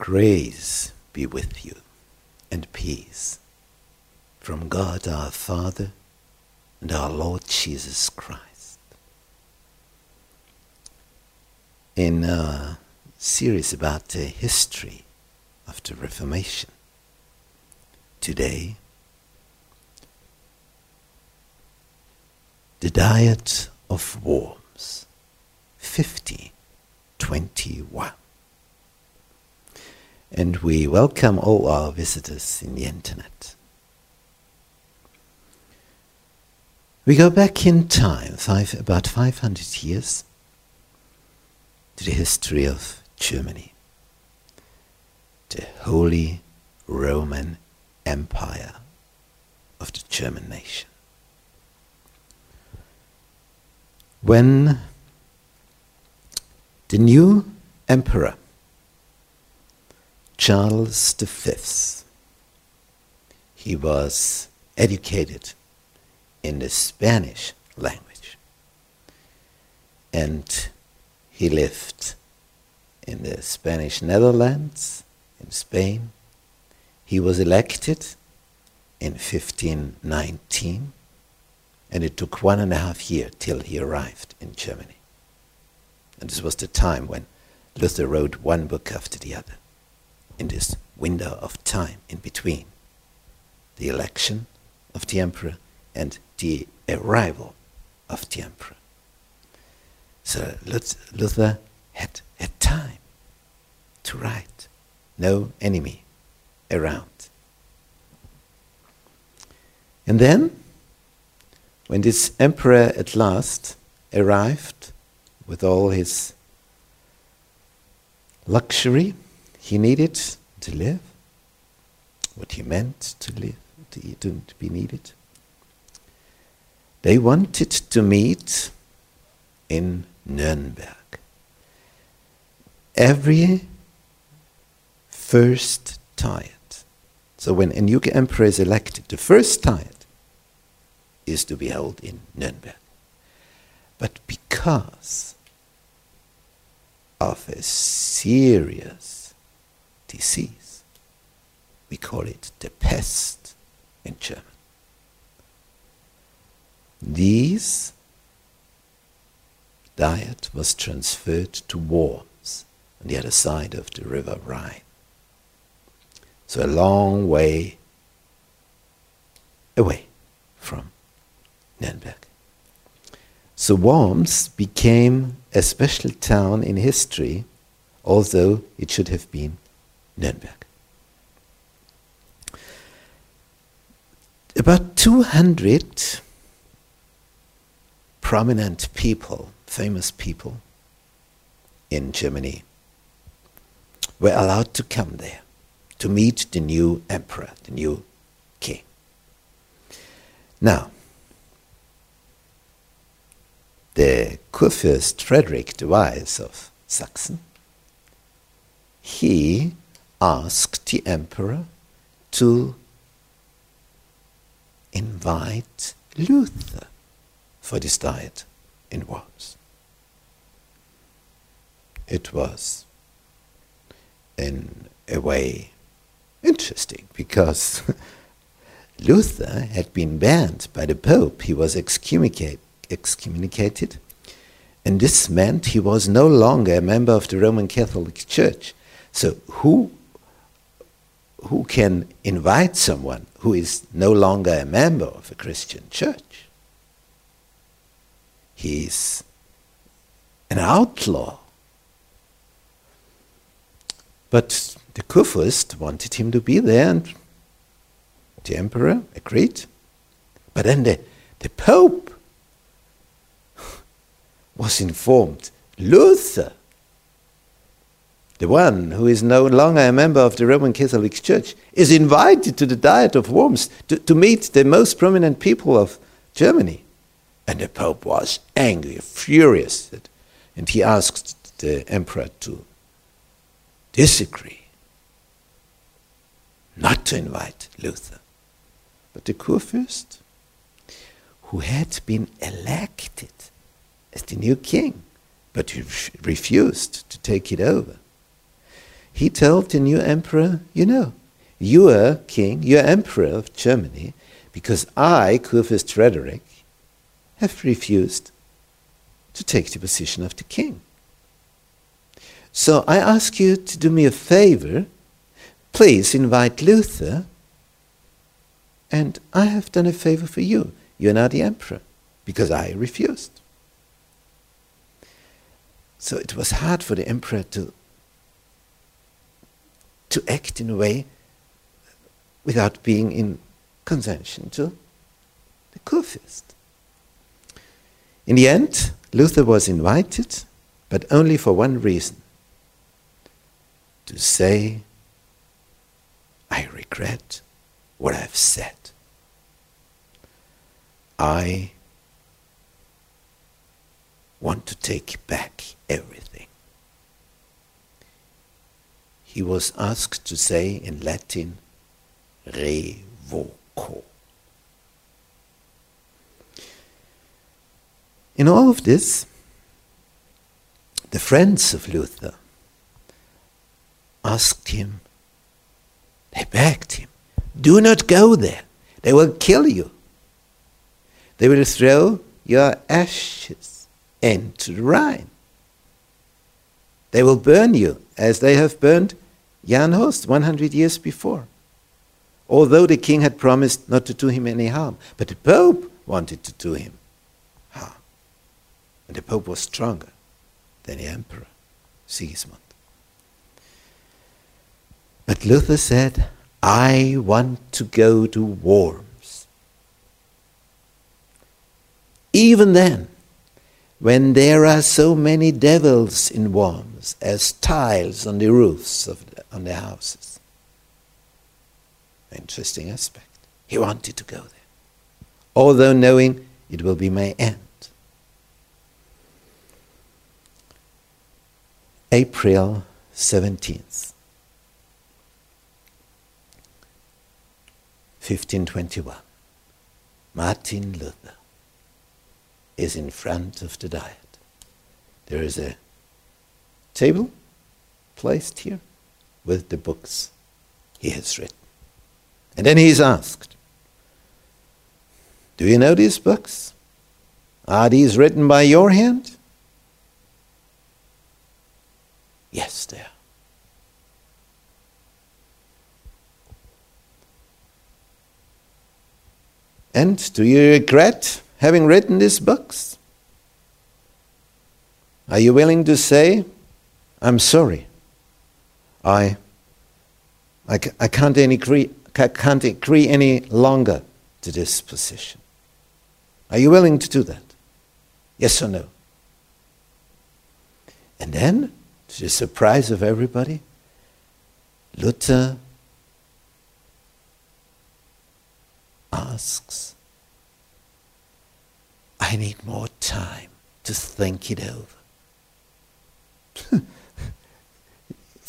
Grace be with you and peace from God our Father and our Lord Jesus Christ. In a series about the history of the Reformation, today, the Diet of Worms, 5021 and we welcome all our visitors in the internet. We go back in time, five, about 500 years, to the history of Germany, the Holy Roman Empire of the German nation. When the new emperor Charles V. He was educated in the Spanish language and he lived in the Spanish Netherlands, in Spain. He was elected in 1519 and it took one and a half years till he arrived in Germany. And this was the time when Luther wrote one book after the other in this window of time in between the election of the emperor and the arrival of the emperor. So Luther had, had time to write, no enemy around. And then, when this emperor at last arrived with all his luxury, he needed to live, what he meant to live, to, to be needed. They wanted to meet in Nuremberg. Every first Diet. So when a new emperor is elected, the first Diet is to be held in Nuremberg. But because of a serious disease. We call it the pest in German. This diet was transferred to Worms on the other side of the river Rhine. So a long way away from Nuremberg. So Worms became a special town in history, although it should have been Nuremberg. About 200 prominent people, famous people in Germany were allowed to come there to meet the new emperor, the new king. Now, the Kurfürst Frederick the Wise of Saxon, he asked the emperor to invite Luther for this diet in Worms. It was, in a way, interesting because Luther had been banned by the Pope. He was excommunicate, excommunicated, and this meant he was no longer a member of the Roman Catholic Church. So, who who can invite someone who is no longer a member of a Christian church? He's an outlaw. But the Kurfürst wanted him to be there, and the emperor agreed. But then the, the Pope was informed Luther the one who is no longer a member of the Roman Catholic Church, is invited to the Diet of Worms to, to meet the most prominent people of Germany. And the Pope was angry, furious, and he asked the emperor to disagree, not to invite Luther. But the Kurfürst, who had been elected as the new king, but refused to take it over, he told the new emperor, You know, you are king, you are emperor of Germany, because I, Kurfürst Frederick, have refused to take the position of the king. So I ask you to do me a favor. Please invite Luther, and I have done a favor for you. You are now the emperor, because I refused. So it was hard for the emperor to, to act in a way without being in consension to the Kurfürst. In the end, Luther was invited, but only for one reason to say, I regret what I've said. I want to take back everything. He was asked to say in Latin, revoco. In all of this, the friends of Luther asked him, they begged him, do not go there. They will kill you. They will throw your ashes into the Rhine. They will burn you as they have burned Jan Hus 100 years before. Although the king had promised not to do him any harm, but the Pope wanted to do him harm. And the Pope was stronger than the Emperor, Sigismund. But Luther said, I want to go to Worms. Even then, when there are so many devils in Worms as tiles on the roofs of on the houses. Interesting aspect. He wanted to go there, although knowing it will be my end. April 17th. 1521. Martin Luther is in front of the Diet. There is a table placed here with the books he has written. And then he is asked, Do you know these books? Are these written by your hand? Yes, they are. And do you regret having written these books? Are you willing to say, I'm sorry? I, I, I can't, agree, can't agree any longer to this position. Are you willing to do that? Yes or no? And then, to the surprise of everybody, Luther asks, I need more time to think it over.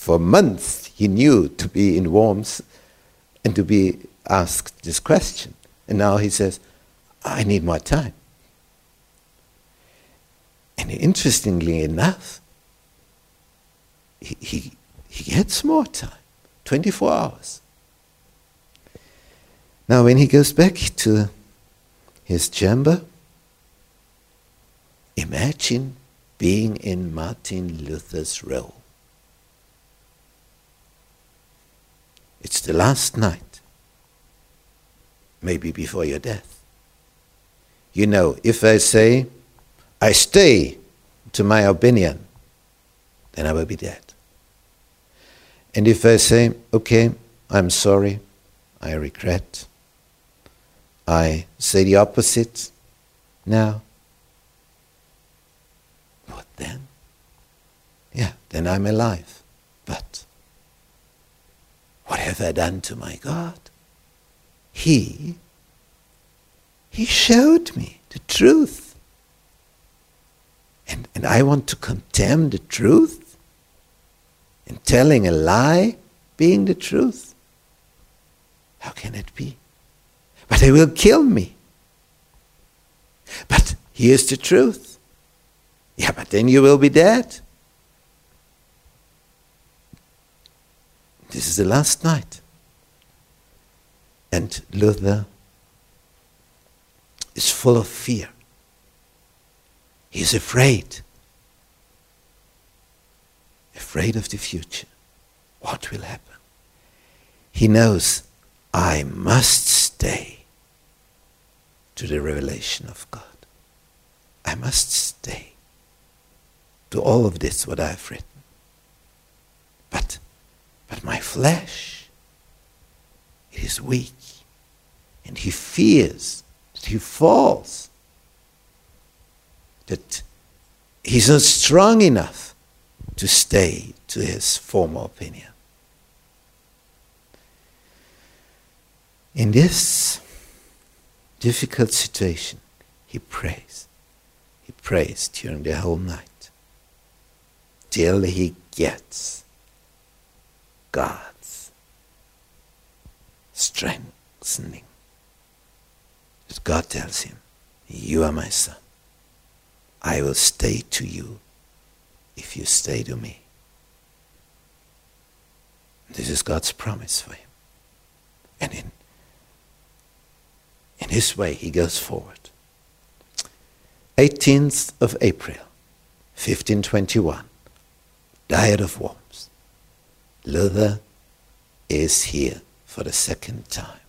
For months he knew to be in Worms and to be asked this question. And now he says, I need more time. And interestingly enough, he, he, he gets more time 24 hours. Now, when he goes back to his chamber, imagine being in Martin Luther's role. It's the last night, maybe before your death. You know, if I say, I stay to my opinion, then I will be dead. And if I say, okay, I'm sorry, I regret, I say the opposite now. What then? Yeah, then I'm alive. But what have I done to my God? He, He showed me the truth. And, and I want to condemn the truth and telling a lie being the truth. How can it be? but they will kill me. But here's the truth. Yeah, but then you will be dead. This is the last night. And Luther is full of fear. He's afraid. Afraid of the future. What will happen? He knows I must stay to the revelation of God. I must stay to all of this what I've written. But but my flesh it is weak and he fears that he falls that he's not strong enough to stay to his former opinion. In this difficult situation, he prays. He prays during the whole night till he gets God's strengthening. That God tells him, You are my son. I will stay to you if you stay to me. This is God's promise for him. And in, in his way, he goes forward. 18th of April, 1521, Diet of Worms. Luther is here for the second time.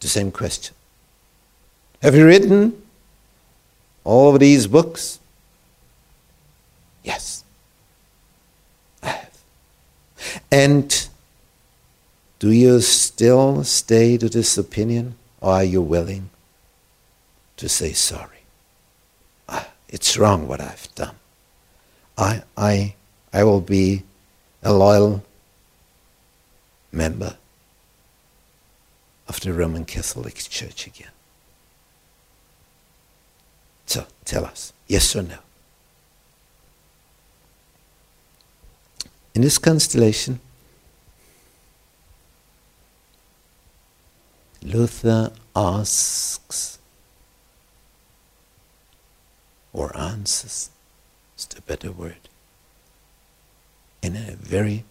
The same question. Have you written all these books? Yes, I have. And do you still stay to this opinion, or are you willing to say sorry? Ah, it's wrong what I've done. I, I, I will be a loyal member of the Roman Catholic Church again. So tell us, yes or no? In this constellation, Luther asks or answers, is the better word, in a very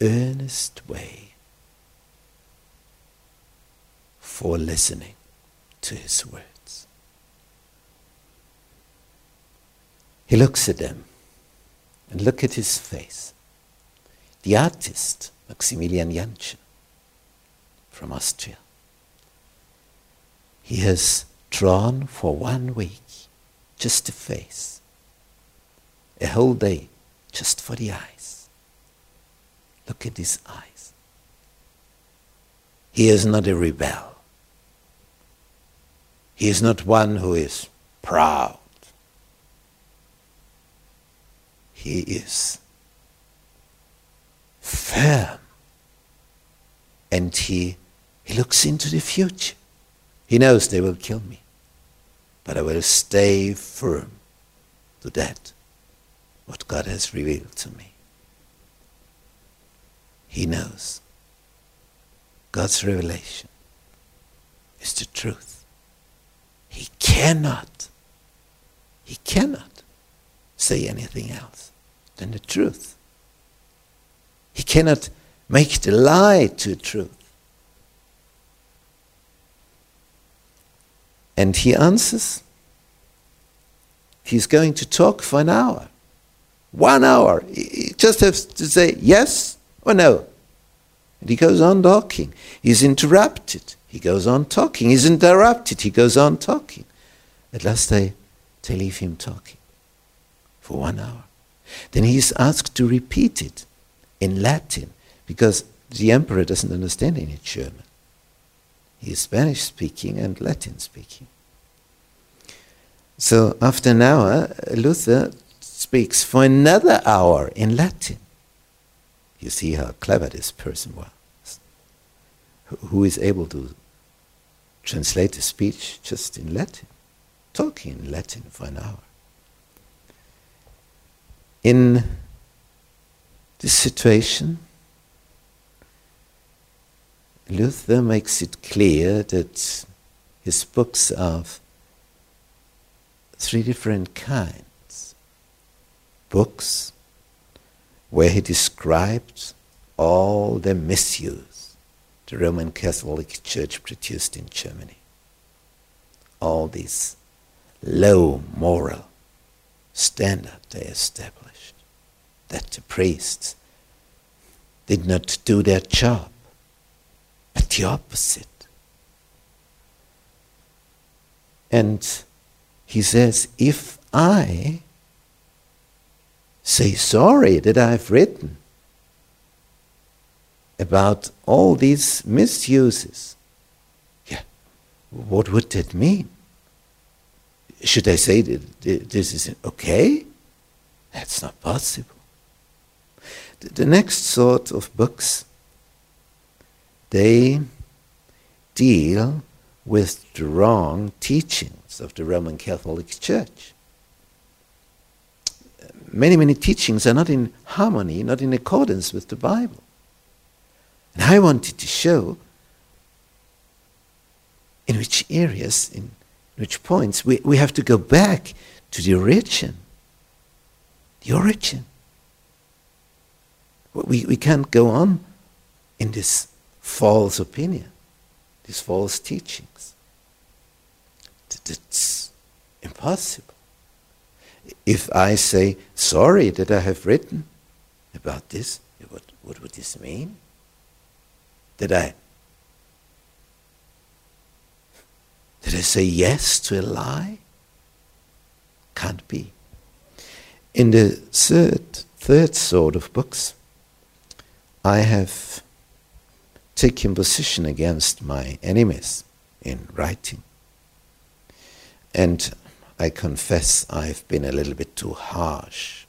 earnest way for listening to his words. He looks at them and look at his face. The artist, Maximilian Janschen from Austria, he has drawn for one week just a face, a whole day just for the eyes. Look at his eyes. He is not a rebel. He is not one who is proud he is firm and he, he looks into the future. He knows they will kill me, but I will stay firm to that, what God has revealed to me. He knows God's revelation is the truth. He cannot, he cannot say anything else than the truth. He cannot make the lie to truth. And he answers. He's going to talk for an hour. One hour. He just has to say yes or no. And he goes on talking. He's interrupted. He goes on talking. He's interrupted. He goes on talking. At last they, they leave him talking for one hour. Then he is asked to repeat it in Latin because the emperor doesn't understand any German. He is Spanish speaking and Latin speaking. So after an hour, Luther speaks for another hour in Latin. You see how clever this person was, who is able to translate the speech just in Latin, talking in Latin for an hour in this situation, Luther makes it clear that his books are of three different kinds. Books where he described all the misuse the Roman Catholic Church produced in Germany. All these low moral standard they established, that the priests did not do their job, but the opposite. And he says, if I say sorry that I've written about all these misuses, yeah, what would that mean? Should I say that this is okay? That's not possible. The next sort of books, they deal with the wrong teachings of the Roman Catholic Church. Many, many teachings are not in harmony, not in accordance with the Bible. And I wanted to show in which areas, in which points, we, we have to go back to the origin. The origin. We, we can't go on in this false opinion, these false teachings. It's impossible. If I say, sorry that I have written about this, what, what would this mean? Did I did I say yes to a lie? Can't be. In the third third sort of books, I have taken position against my enemies in writing. And I confess I've been a little bit too harsh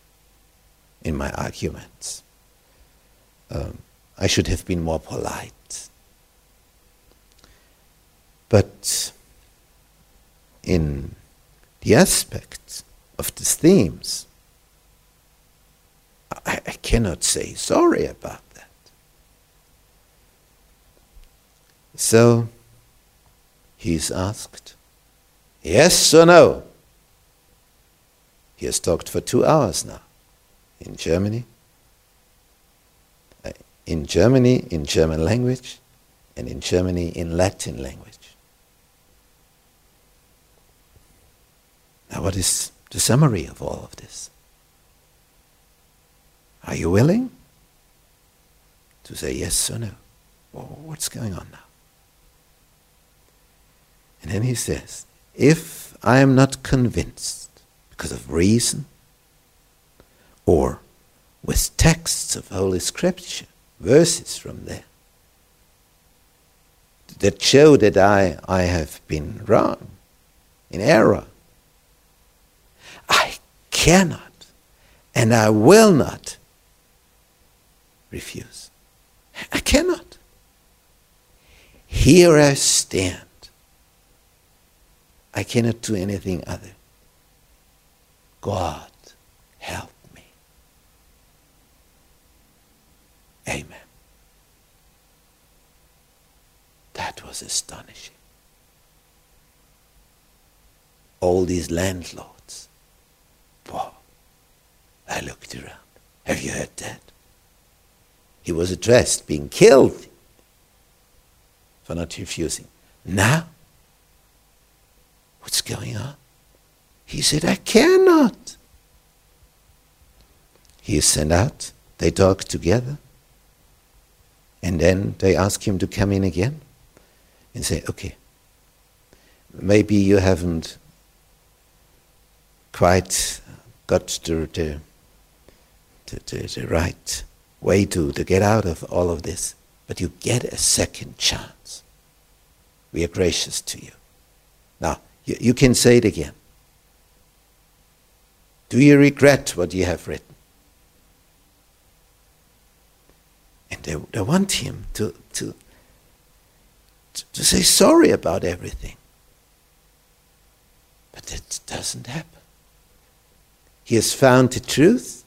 in my arguments. Um, I should have been more polite. But in the aspects of the themes, I, I cannot say sorry about that. So he's asked, yes or no? He has talked for two hours now in Germany, uh, in Germany in German language, and in Germany in Latin language. Now, what is the summary of all of this? Are you willing to say yes or no? What's going on now? And then he says, if I am not convinced because of reason or with texts of Holy Scripture, verses from there, that show that I, I have been wrong, in error, I cannot and I will not refuse. I cannot. Here I stand. I cannot do anything other. God, help me. Amen. That was astonishing. All these landlords Wow. I looked around. Have you heard that? He was addressed, being killed for not refusing. Now, what's going on? He said, I cannot. He is sent out. They talk together. And then they ask him to come in again and say, okay, maybe you haven't quite got the, the, the, the, right way to, to get out of all of this, but you get a second chance. We are gracious to you. Now, you, you can say it again. Do you regret what you have written? And they, they want him to, to, to say sorry about everything. But that doesn't happen. He has found the truth.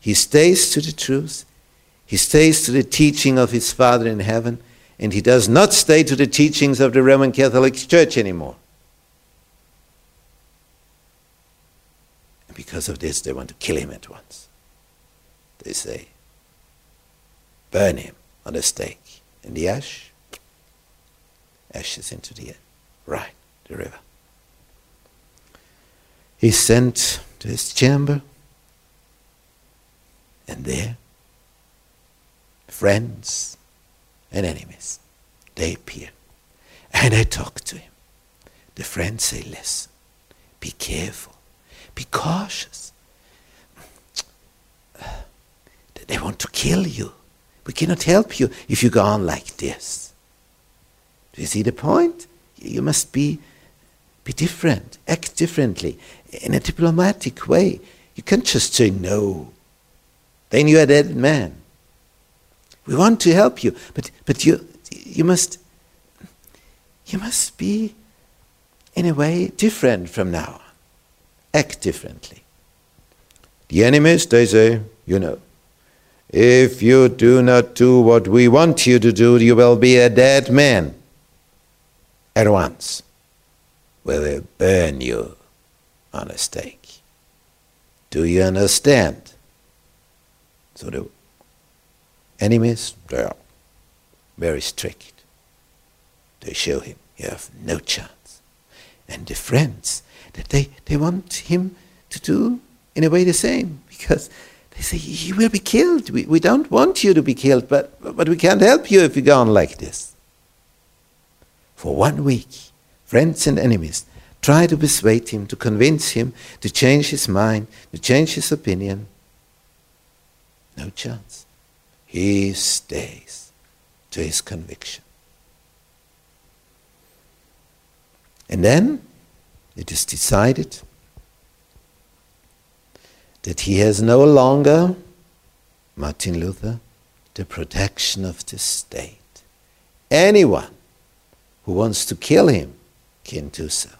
He stays to the truth. He stays to the teaching of his Father in heaven. And he does not stay to the teachings of the Roman Catholic Church anymore. Because of this, they want to kill him at once. They say, burn him on the stake. And the ash, ashes into the air, right, the river. He sent to his chamber, and there, friends and enemies, they appear. And I talk to him. The friends say, Listen, be careful, be cautious. They want to kill you. We cannot help you if you go on like this. Do you see the point? You must be, be different, act differently, in a diplomatic way. You can't just say no. Then you're a dead man. We want to help you, but, but you, you must you must be in a way different from now. Act differently. The enemies, they say, you know, if you do not do what we want you to do, you will be a dead man at once. We will burn you on a stake. Do you understand? So the enemies, they are very strict. They show him you have no chance. And the friends that they, they want him to do in a way the same because they say you will be killed. We, we don't want you to be killed, but, but we can't help you if you go on like this. For one week, friends and enemies try to persuade him, to convince him, to change his mind, to change his opinion. No chance. He stays to his conviction. And then it is decided that he has no longer, Martin Luther, the protection of the state. Anyone who wants to kill him can do so.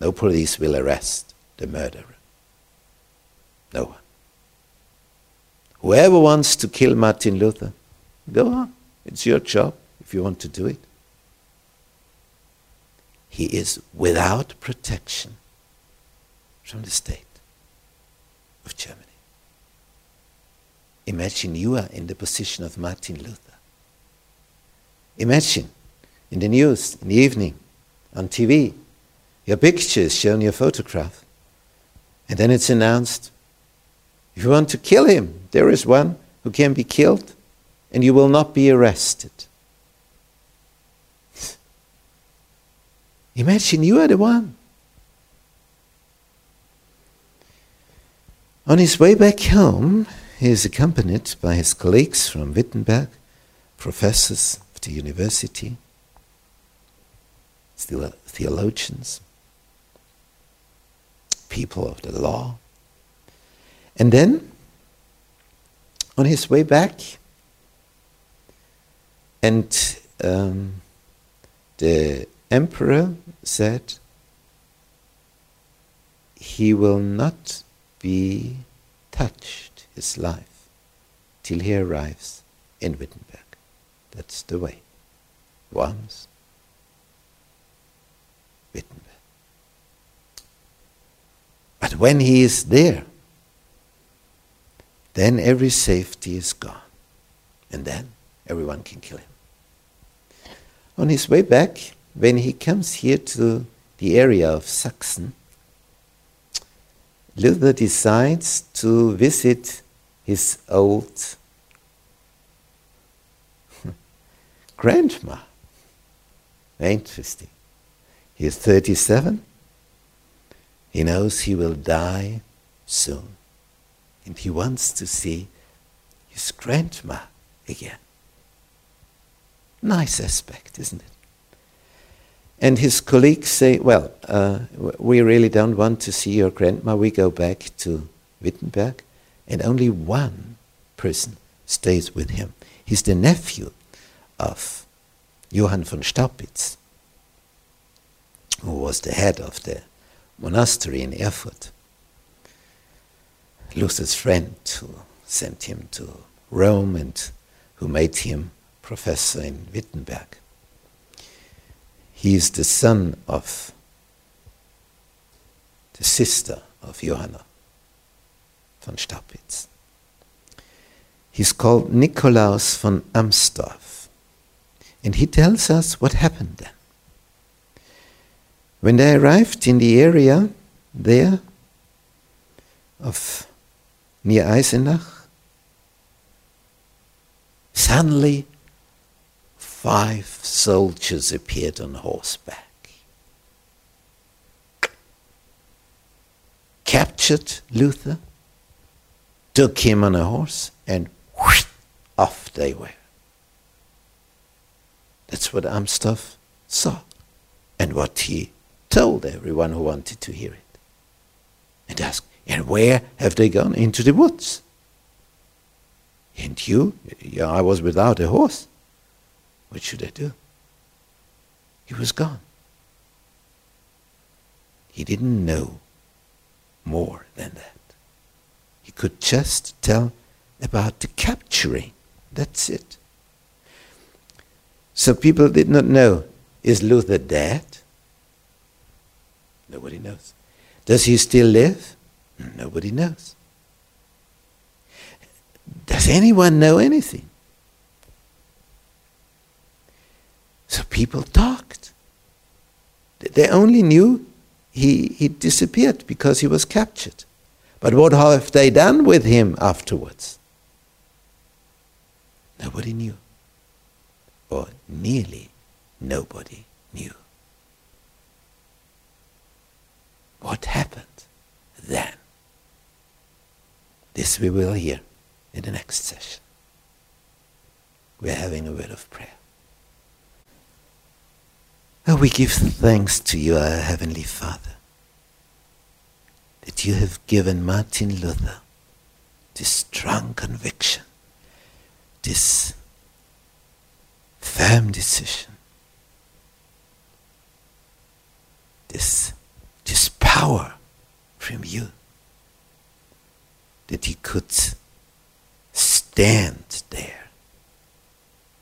No police will arrest the murderer. No one. Whoever wants to kill Martin Luther, go on. It's your job if you want to do it he is without protection from the state of Germany. Imagine you are in the position of Martin Luther. Imagine in the news, in the evening, on TV, your picture is shown, your photograph, and then it's announced if you want to kill him, there is one who can be killed, and you will not be arrested. Imagine you are the one. On his way back home, he is accompanied by his colleagues from Wittenberg, professors of the university, theologians, people of the law. And then, on his way back, and um, the emperor said he will not be touched, his life, till he arrives in Wittenberg. That's the way. Worms, Wittenberg. But when he is there, then every safety is gone. And then everyone can kill him. On his way back, when he comes here to the area of Saxon, Luther decides to visit his old grandma. Interesting. He is 37. He knows he will die soon. And he wants to see his grandma again. Nice aspect, isn't it? And his colleagues say, Well, uh, we really don't want to see your grandma. We go back to Wittenberg. And only one person stays with him. He's the nephew of Johann von Staupitz, who was the head of the monastery in Erfurt. Luther's friend who sent him to Rome and who made him professor in Wittenberg. He is the son of the sister of Johanna von Staupitz. He's called Nikolaus von Amsdorf. And he tells us what happened then. When they arrived in the area there of near Eisenach, suddenly five soldiers appeared on horseback. Captured Luther, took him on a horse, and whoosh, off they were. That's what Amsdorf saw and what he told everyone who wanted to hear it. And asked, and where have they gone? Into the woods. And you? Yeah, I was without a horse. What should I do? He was gone. He didn't know more than that. He could just tell about the capturing. That's it. So people did not know is Luther dead? Nobody knows. Does he still live? Nobody knows. Does anyone know anything? So people talked. They only knew he, he disappeared because he was captured. But what have they done with him afterwards? Nobody knew. Or nearly nobody knew. What happened then? This we will hear in the next session. We are having a word of prayer. Oh, we give thanks to you, our Heavenly Father, that you have given Martin Luther this strong conviction, this firm decision, this, this power from you, that he could stand there,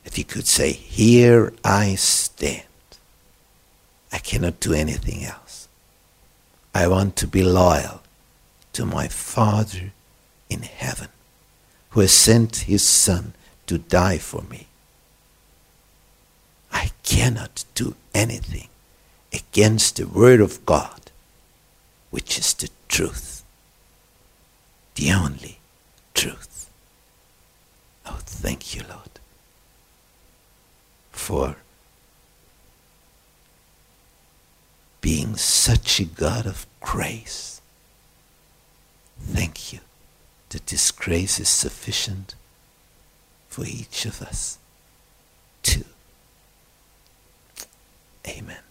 that he could say, Here I stand. I cannot do anything else. I want to be loyal to my Father in heaven, who has sent his Son to die for me. I cannot do anything against the Word of God, which is the truth, the only truth. Oh, thank you, Lord, for being such a God of grace. Thank you that this grace is sufficient for each of us too. Amen.